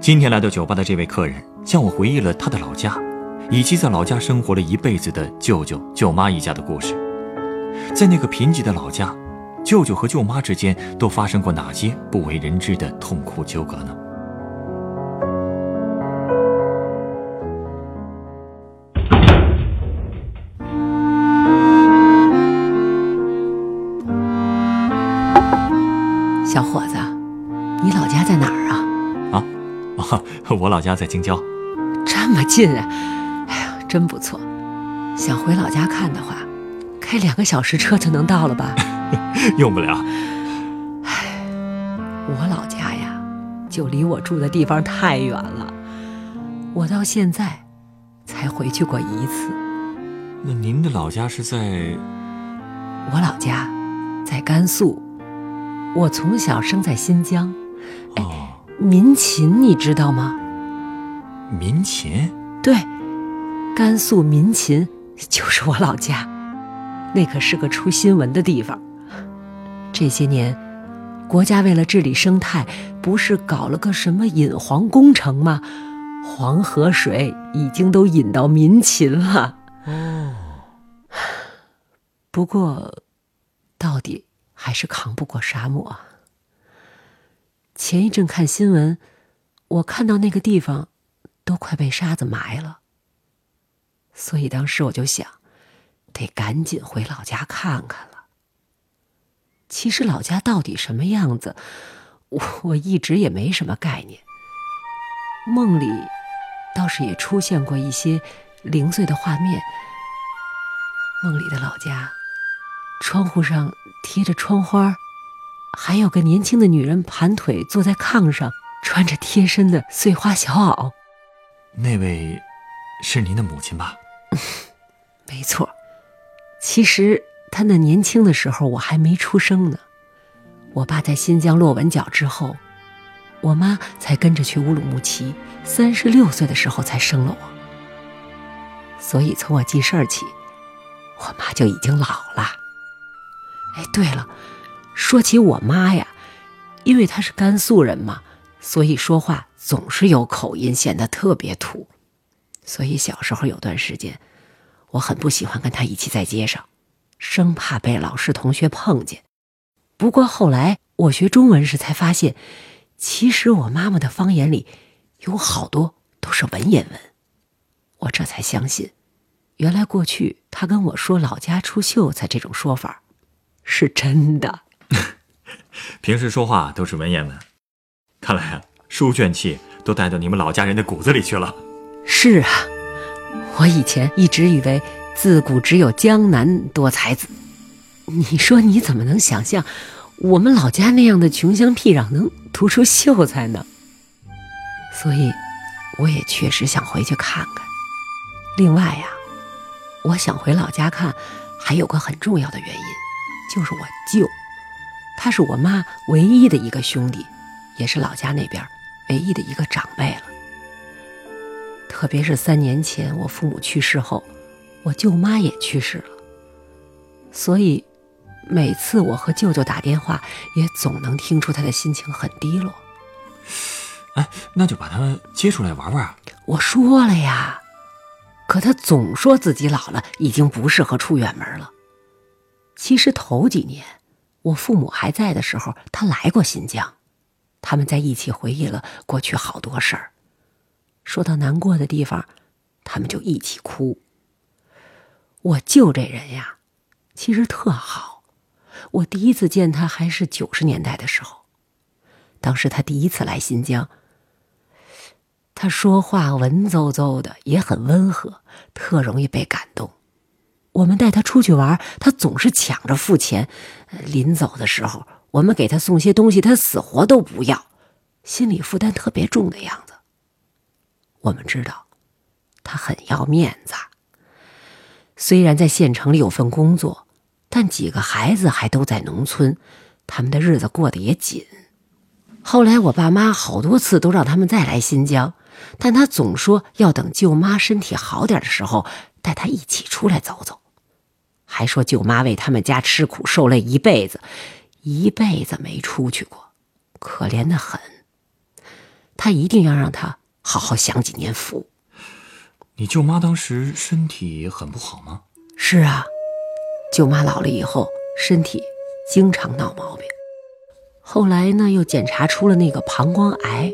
今天来到酒吧的这位客人，向我回忆了他的老家，以及在老家生活了一辈子的舅舅、舅妈一家的故事。在那个贫瘠的老家，舅舅和舅妈之间都发生过哪些不为人知的痛苦纠葛呢？老家在京郊。这么近啊！哎呀，真不错。想回老家看的话，开两个小时车就能到了吧？用不了。哎，我老家呀，就离我住的地方太远了，我到现在才回去过一次。那您的老家是在？我老家在甘肃，我从小生在新疆。哎，哦，民勤你知道吗？民勤。对，甘肃民勤就是我老家，那可是个出新闻的地方。这些年，国家为了治理生态，不是搞了个什么引黄工程吗？黄河水已经都引到民勤了。哦，不过，到底还是扛不过沙漠。前一阵看新闻，我看到那个地方都快被沙子埋了，所以当时我就想，得赶紧回老家看看了。其实老家到底什么样子，我一直也没什么概念。梦里倒是也出现过一些零碎的画面。梦里的老家，窗户上贴着窗花，还有个年轻的女人盘腿坐在炕上，穿着贴身的碎花小袄。那位是您的母亲吧？没错，其实她那年轻的时候我还没出生呢。我爸在新疆落完脚之后，我妈才跟着去乌鲁木齐，三十六岁的时候才生了我。所以从我记事儿起，我妈就已经老了。哎，对了，说起我妈呀，因为她是甘肃人嘛，所以说话总是有口音，显得特别土。所以小时候有段时间，我很不喜欢跟他一起在街上，生怕被老师同学碰见。不过后来我学中文时才发现，其实我妈妈的方言里有好多都是文言文。我这才相信，原来过去她跟我说“老家出秀才”这种说法是真的。平时说话都是文言文，看来啊，书卷气都带到你们老家人的骨子里去了。是啊，我以前一直以为自古只有江南多才子。你说你怎么能想象我们老家那样的穷乡僻壤能读出秀才呢？所以，我也确实想回去看看。另外呀，我想回老家看，还有个很重要的原因，就是我舅，他是我妈唯一的一个兄弟，也是老家那边唯一的一个长辈了。特别是三年前我父母去世后，我舅妈也去世了，所以每次我和舅舅打电话，也总能听出他的心情很低落。哎，那就把他接出来玩玩。我说了呀，可他总说自己老了，已经不适合出远门了。其实头几年我父母还在的时候，他来过新疆，他们在一起回忆了过去好多事儿。说到难过的地方，他们就一起哭。我舅这人呀，其实特好。我第一次见他还是九十年代的时候，当时他第一次来新疆。他说话文绉绉的，也很温和，特容易被感动。我们带他出去玩，他总是抢着付钱。临走的时候，我们给他送些东西，他死活都不要，心理负担特别重的样子。我们知道，他很要面子。虽然在县城里有份工作，但几个孩子还都在农村，他们的日子过得也紧。后来我爸妈好多次都让他们再来新疆，但他总说要等舅妈身体好点的时候带他一起出来走走，还说舅妈为他们家吃苦受累一辈子，一辈子没出去过，可怜的很。他一定要让他好好享几年福。你舅妈当时身体很不好吗？是啊，舅妈老了以后身体经常闹毛病。后来呢，又检查出了那个膀胱癌，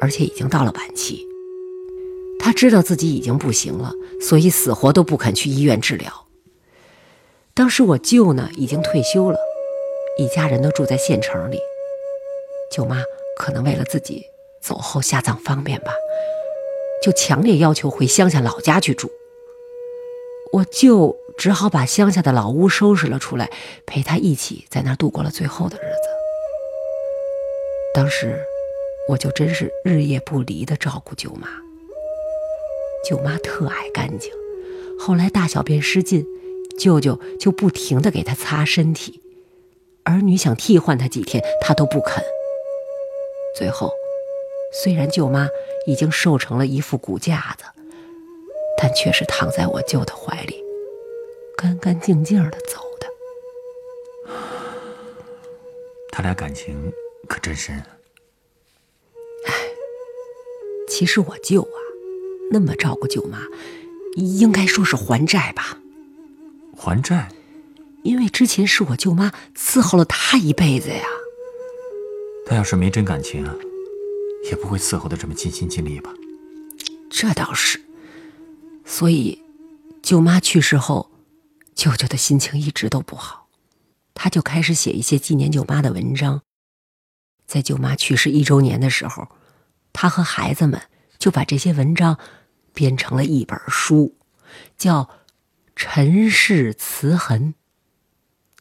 而且已经到了晚期。他知道自己已经不行了，所以死活都不肯去医院治疗。当时我舅呢已经退休了，一家人都住在县城里。舅妈可能为了自己走后下葬方便吧。就强烈要求回乡下老家去住，我舅只好把乡下的老屋收拾了出来，陪他一起在那儿度过了最后的日子。当时，我就真是日夜不离的照顾舅妈。舅妈特爱干净，后来大小便失禁，舅舅就不停的给她擦身体，儿女想替换他几天，他都不肯。最后。虽然舅妈已经瘦成了一副骨架子，但却是躺在我舅的怀里，干干净净的走的。他俩感情可真深。哎，其实我舅啊，那么照顾舅妈，应该说是还债吧？还债？因为之前是我舅妈伺候了他一辈子呀。他要是没真感情啊？也不会伺候的这么尽心尽力吧？这倒是。所以，舅妈去世后，舅舅的心情一直都不好，他就开始写一些纪念舅妈的文章。在舅妈去世一周年的时候，他和孩子们就把这些文章编成了一本书，叫《尘世词痕》。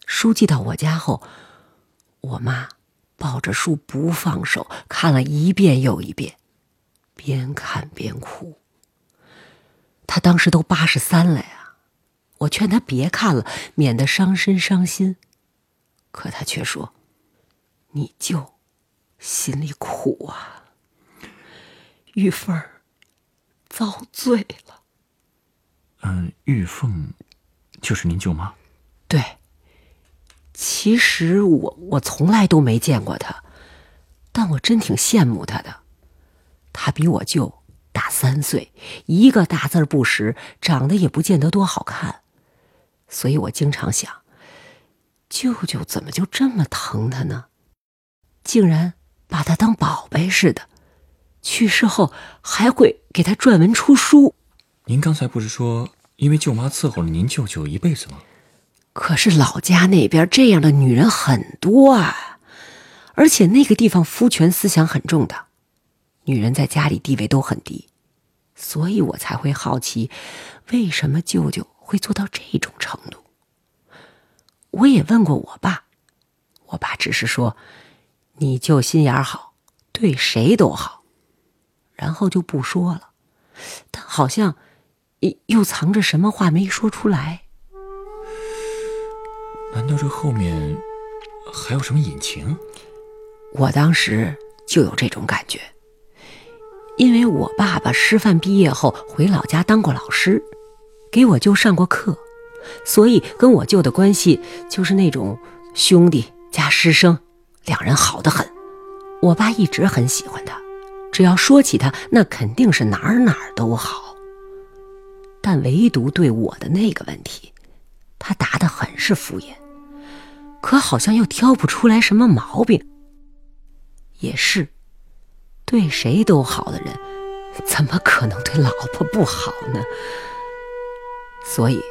书寄到我家后，我妈。抱着书不放手，看了一遍又一遍，边看边哭。她当时都八十三了呀，我劝她别看了，免得伤身伤心。可她却说：“你舅心里苦啊，玉凤遭罪了。”嗯，玉凤就是您舅妈。对。其实我我从来都没见过他，但我真挺羡慕他的。他比我舅大三岁，一个大字不识，长得也不见得多好看，所以我经常想，舅舅怎么就这么疼他呢？竟然把他当宝贝似的，去世后还会给他撰文出书。您刚才不是说因为舅妈伺候了您舅舅一辈子吗？可是老家那边这样的女人很多啊，而且那个地方夫权思想很重的，女人在家里地位都很低，所以我才会好奇，为什么舅舅会做到这种程度。我也问过我爸，我爸只是说，你舅心眼好，对谁都好，然后就不说了，但好像又藏着什么话没说出来。难道这后面还有什么隐情？我当时就有这种感觉，因为我爸爸师范毕业后回老家当过老师，给我舅上过课，所以跟我舅的关系就是那种兄弟加师生，两人好的很。我爸一直很喜欢他，只要说起他，那肯定是哪儿哪儿都好。但唯独对我的那个问题，他答得很是敷衍。可好像又挑不出来什么毛病。也是，对谁都好的人，怎么可能对老婆不好呢？所以，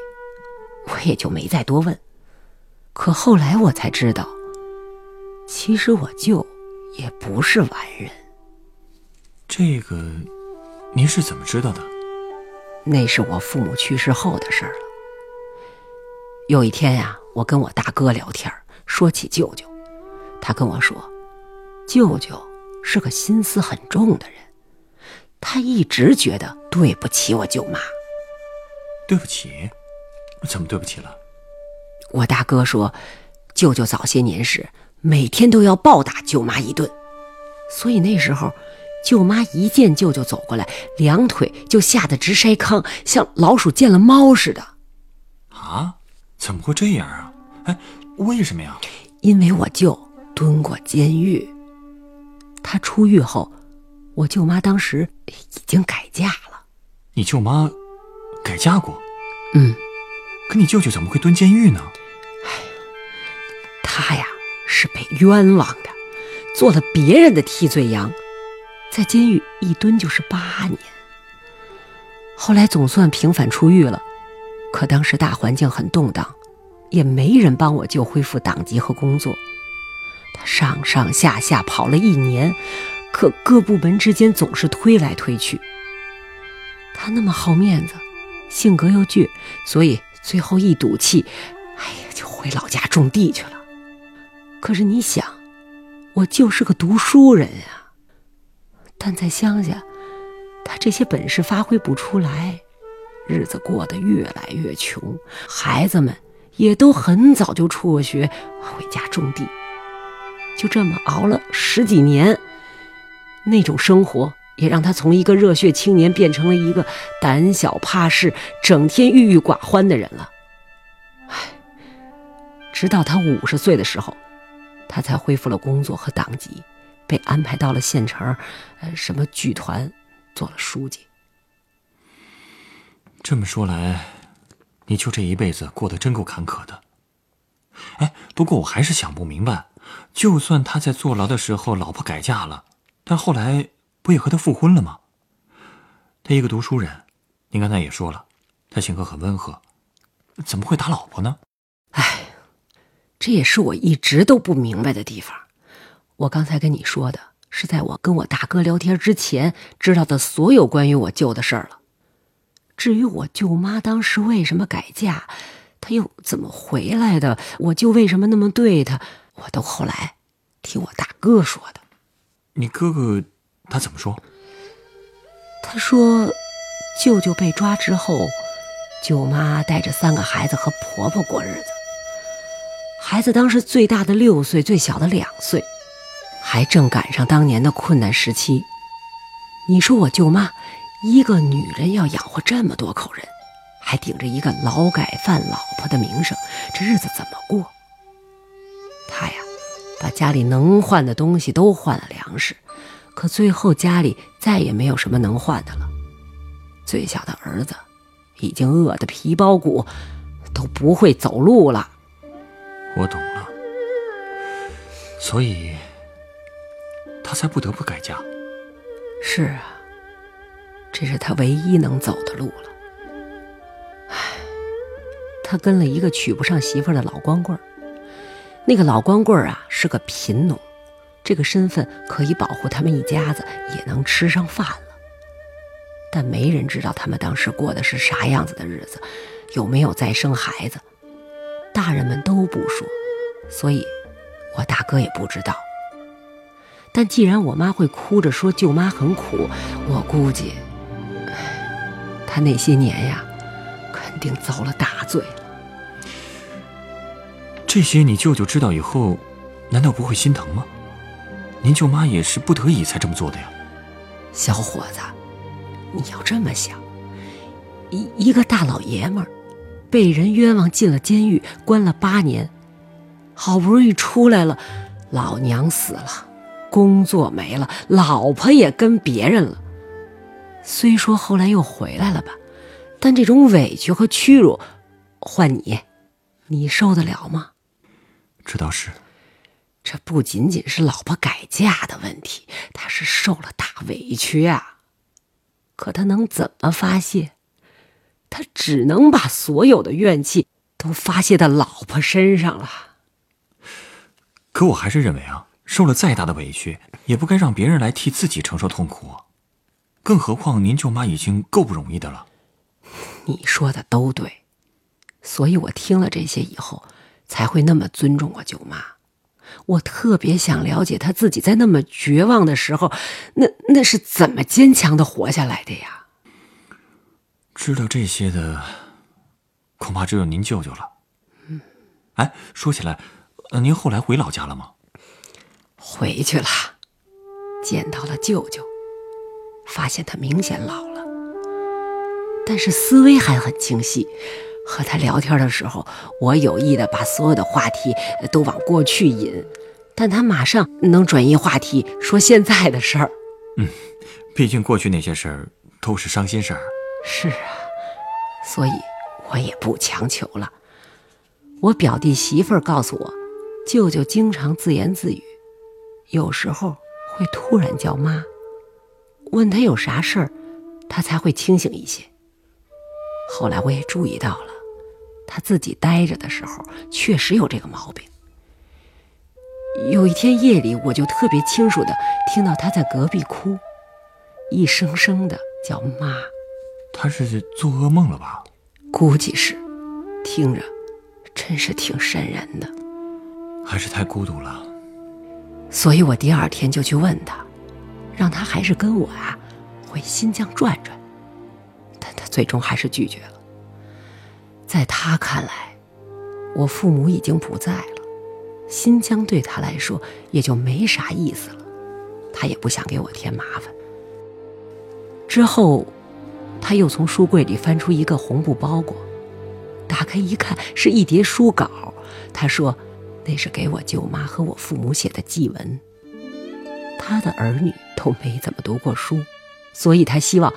我也就没再多问。可后来我才知道，其实我舅也不是完人。这个，您是怎么知道的？那是我父母去世后的事儿了。有一天呀，我跟我大哥聊天说起舅舅，他跟我说，舅舅是个心思很重的人，他一直觉得对不起我舅妈。对不起？怎么对不起了？我大哥说，舅舅早些年时每天都要暴打舅妈一顿，所以那时候，舅妈一见舅舅走过来，两腿就吓得直筛糠，像老鼠见了猫似的。啊？怎么会这样啊？哎，为什么呀？因为我舅蹲过监狱，他出狱后，我舅妈当时已经改嫁了。你舅妈改嫁过？嗯。可你舅舅怎么会蹲监狱呢？哎，他呀是被冤枉的，做了别人的替罪羊，在监狱一蹲就是八年。后来总算平反出狱了，可当时大环境很动荡，也没人帮我舅恢复党籍和工作。他上上下下跑了一年，可各部门之间总是推来推去。他那么好面子，性格又倔，所以。最后一赌气，哎呀，就回老家种地去了。可是你想，我就是个读书人呀，但在乡下，他这些本事发挥不出来，日子过得越来越穷，孩子们也都很早就辍学回家种地，就这么熬了十几年，那种生活。也让他从一个热血青年变成了一个胆小怕事、整天郁郁寡欢的人了。唉，直到他五十岁的时候，他才恢复了工作和党籍，被安排到了县城，呃，什么剧团，做了书记。这么说来，你就这一辈子过得真够坎坷的。哎，不过我还是想不明白，就算他在坐牢的时候老婆改嫁了，但后来。不也和他复婚了吗？他一个读书人，您刚才也说了，他性格很温和，怎么会打老婆呢？哎，这也是我一直都不明白的地方。我刚才跟你说的是在我跟我大哥聊天之前知道的所有关于我舅的事儿了。至于我舅妈当时为什么改嫁，她又怎么回来的，我舅为什么那么对她，我都后来听我大哥说的。你哥哥？他怎么说？他说，舅舅被抓之后，舅妈带着三个孩子和婆婆过日子。孩子当时最大的六岁，最小的两岁，还正赶上当年的困难时期。你说我舅妈一个女人要养活这么多口人，还顶着一个劳改犯老婆的名声，这日子怎么过？他呀，把家里能换的东西都换了粮食。可最后家里再也没有什么能换的了，最小的儿子已经饿得皮包骨，都不会走路了。我懂了，所以他才不得不改嫁。是啊，这是他唯一能走的路了。唉，他跟了一个娶不上媳妇的老光棍那个老光棍啊是个贫农。这个身份可以保护他们一家子，也能吃上饭了。但没人知道他们当时过的是啥样子的日子，有没有再生孩子，大人们都不说，所以，我大哥也不知道。但既然我妈会哭着说舅妈很苦，我估计，他那些年呀，肯定遭了大罪了。这些你舅舅知道以后，难道不会心疼吗？您舅妈也是不得已才这么做的呀，小伙子，你要这么想，一一个大老爷们儿，被人冤枉进了监狱，关了八年，好不容易出来了，老娘死了，工作没了，老婆也跟别人了。虽说后来又回来了吧，但这种委屈和屈辱，换你，你受得了吗？这倒是。这不仅仅是老婆改嫁的问题，他是受了大委屈啊。可他能怎么发泄？他只能把所有的怨气都发泄到老婆身上了。可我还是认为啊，受了再大的委屈，也不该让别人来替自己承受痛苦。更何况您舅妈已经够不容易的了。你说的都对，所以我听了这些以后，才会那么尊重我舅妈。我特别想了解她自己在那么绝望的时候，那那是怎么坚强的活下来的呀？知道这些的，恐怕只有您舅舅了。嗯，哎，说起来，您后来回老家了吗？回去了，见到了舅舅，发现他明显老了，但是思维还很清晰。和他聊天的时候，我有意的把所有的话题都往过去引，但他马上能转移话题，说现在的事儿。嗯，毕竟过去那些事儿都是伤心事儿。是啊，所以我也不强求了。我表弟媳妇儿告诉我，舅舅经常自言自语，有时候会突然叫妈，问他有啥事儿，他才会清醒一些。后来我也注意到了，他自己呆着的时候确实有这个毛病。有一天夜里，我就特别清楚的听到他在隔壁哭，一声声的叫妈。他是做噩梦了吧？估计是，听着，真是挺瘆人的。还是太孤独了。所以我第二天就去问他，让他还是跟我啊回新疆转转。但他最终还是拒绝了。在他看来，我父母已经不在了，新疆对他来说也就没啥意思了，他也不想给我添麻烦。之后。他又从书柜里翻出一个红布包裹，打开一看，是一叠书稿。他说：“那是给我舅妈和我父母写的祭文。他的儿女都没怎么读过书，所以他希望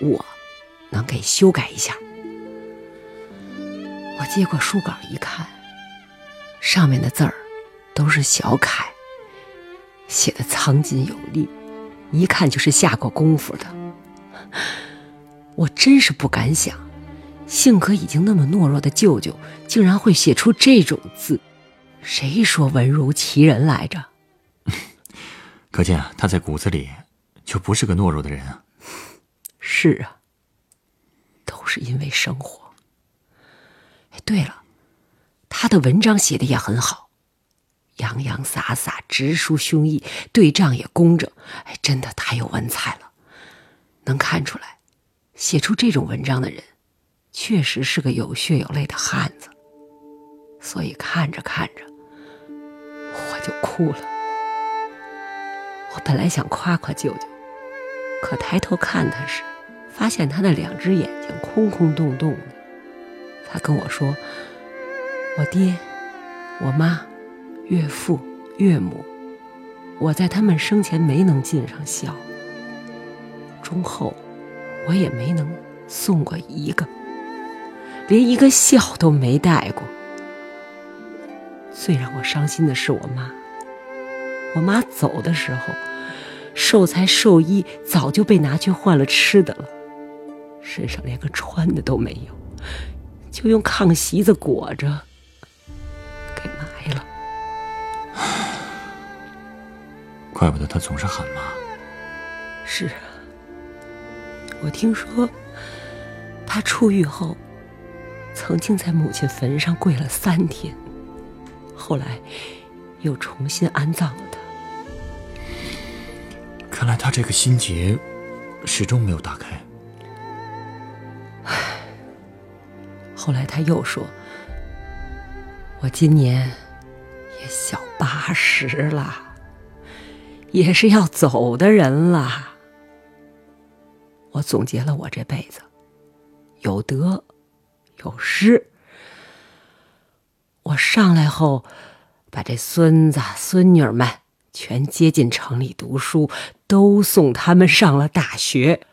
我能给修改一下。”我接过书稿一看，上面的字儿都是小楷，写的苍劲有力，一看就是下过功夫的。我真是不敢想，性格已经那么懦弱的舅舅，竟然会写出这种字。谁说文如其人来着？可见啊，他在骨子里就不是个懦弱的人啊。是啊，都是因为生活。哎，对了，他的文章写的也很好，洋洋洒洒，直抒胸臆，对仗也工整。哎，真的太有文采了，能看出来。写出这种文章的人，确实是个有血有泪的汉子。所以看着看着，我就哭了。我本来想夸夸舅舅，可抬头看他时，发现他的两只眼睛空空洞洞的。他跟我说：“我爹、我妈、岳父、岳母，我在他们生前没能尽上孝，忠厚。”我也没能送过一个，连一个孝都没带过。最让我伤心的是我妈。我妈走的时候，寿材寿衣早就被拿去换了吃的了，身上连个穿的都没有，就用炕席子裹着给埋了。怪不得他总是喊妈。是啊。我听说，他出狱后，曾经在母亲坟上跪了三天，后来又重新安葬了他。看来他这个心结始终没有打开。唉，后来他又说：“我今年也小八十了，也是要走的人了。”我总结了我这辈子，有得有失。我上来后，把这孙子孙女们全接进城里读书，都送他们上了大学。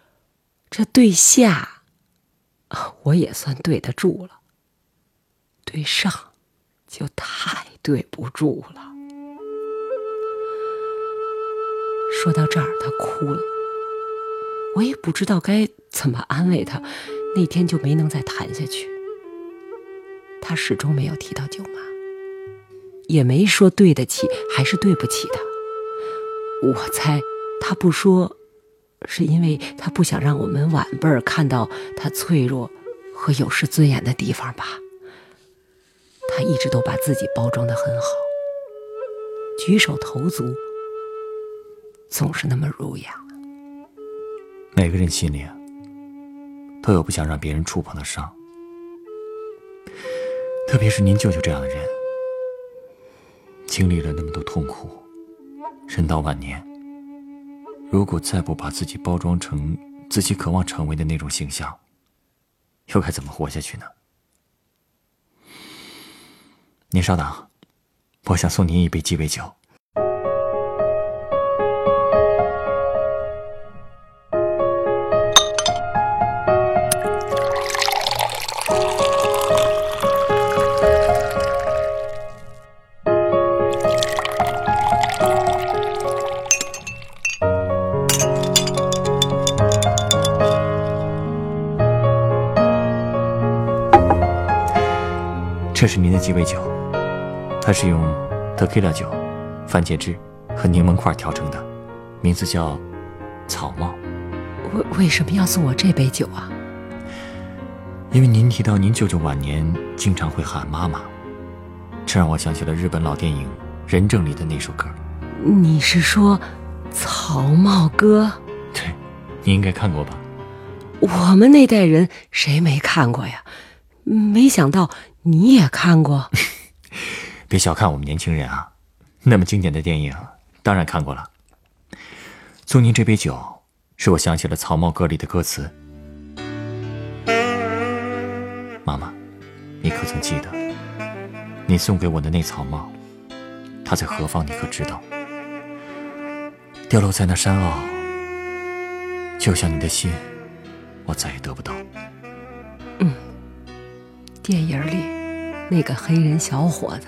这对下，我也算对得住了；对上，就太对不住了。说到这儿，他哭了。我也不知道该怎么安慰他，那天就没能再谈下去。他始终没有提到舅妈，也没说对得起还是对不起他。我猜他不说，是因为他不想让我们晚辈儿看到他脆弱和有失尊严的地方吧。他一直都把自己包装的很好，举手投足总是那么儒雅。每个人心里啊，都有不想让别人触碰的伤，特别是您舅舅这样的人，经历了那么多痛苦，人到晚年，如果再不把自己包装成自己渴望成为的那种形象，又该怎么活下去呢？您稍等，我想送您一杯鸡尾酒。这是您的鸡尾酒，它是用德 q 拉酒、番茄汁和柠檬块调成的，名字叫草帽。为为什么要送我这杯酒啊？因为您提到您舅舅晚年经常会喊妈妈，这让我想起了日本老电影《人证》里的那首歌。你是说《草帽歌》？对，你应该看过吧？我们那代人谁没看过呀？没想到。你也看过？别小看我们年轻人啊，那么经典的电影，当然看过了。送您这杯酒，使我想起了《草帽歌》里的歌词。妈妈，你可曾记得，你送给我的那草帽，它在何方？你可知道？掉落在那山坳，就像你的心，我再也得不到。电影里那个黑人小伙子，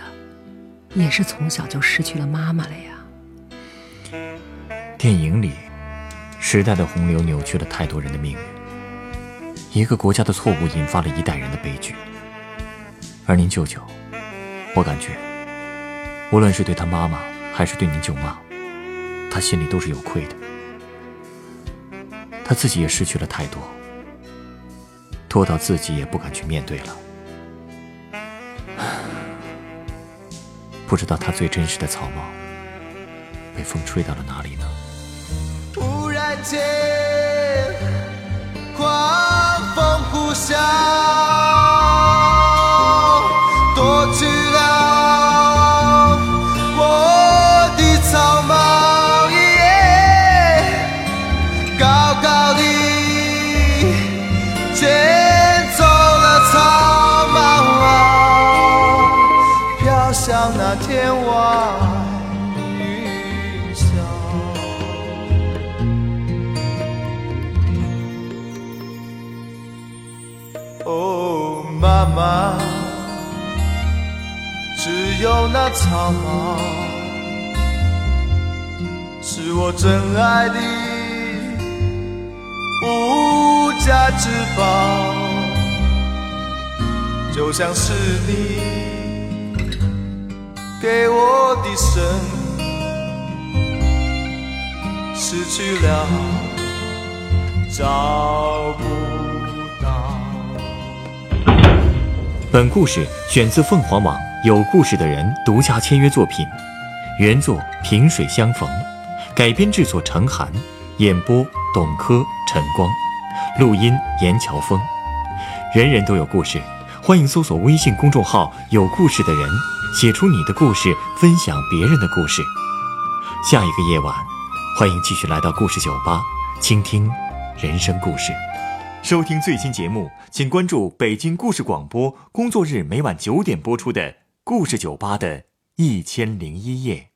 也是从小就失去了妈妈了呀。电影里，时代的洪流扭曲了太多人的命运，一个国家的错误引发了一代人的悲剧。而您舅舅，我感觉，无论是对他妈妈，还是对您舅妈，他心里都是有愧的。他自己也失去了太多，多到自己也不敢去面对了。不知道他最真实的草帽被风吹到了哪里呢？忽然间，狂风呼啸，草帽是我真爱的无价之宝，就像是你。给我的生失去了，找不到。本故事选自凤凰网有故事的人独家签约作品，原作萍水相逢，改编制作程涵，演播董珂、陈光，录音严乔峰。人人都有故事，欢迎搜索微信公众号“有故事的人”。写出你的故事，分享别人的故事。下一个夜晚，欢迎继续来到故事酒吧，倾听人生故事。收听最新节目，请关注北京故事广播，工作日每晚九点播出的《故事酒吧》的一千零一夜。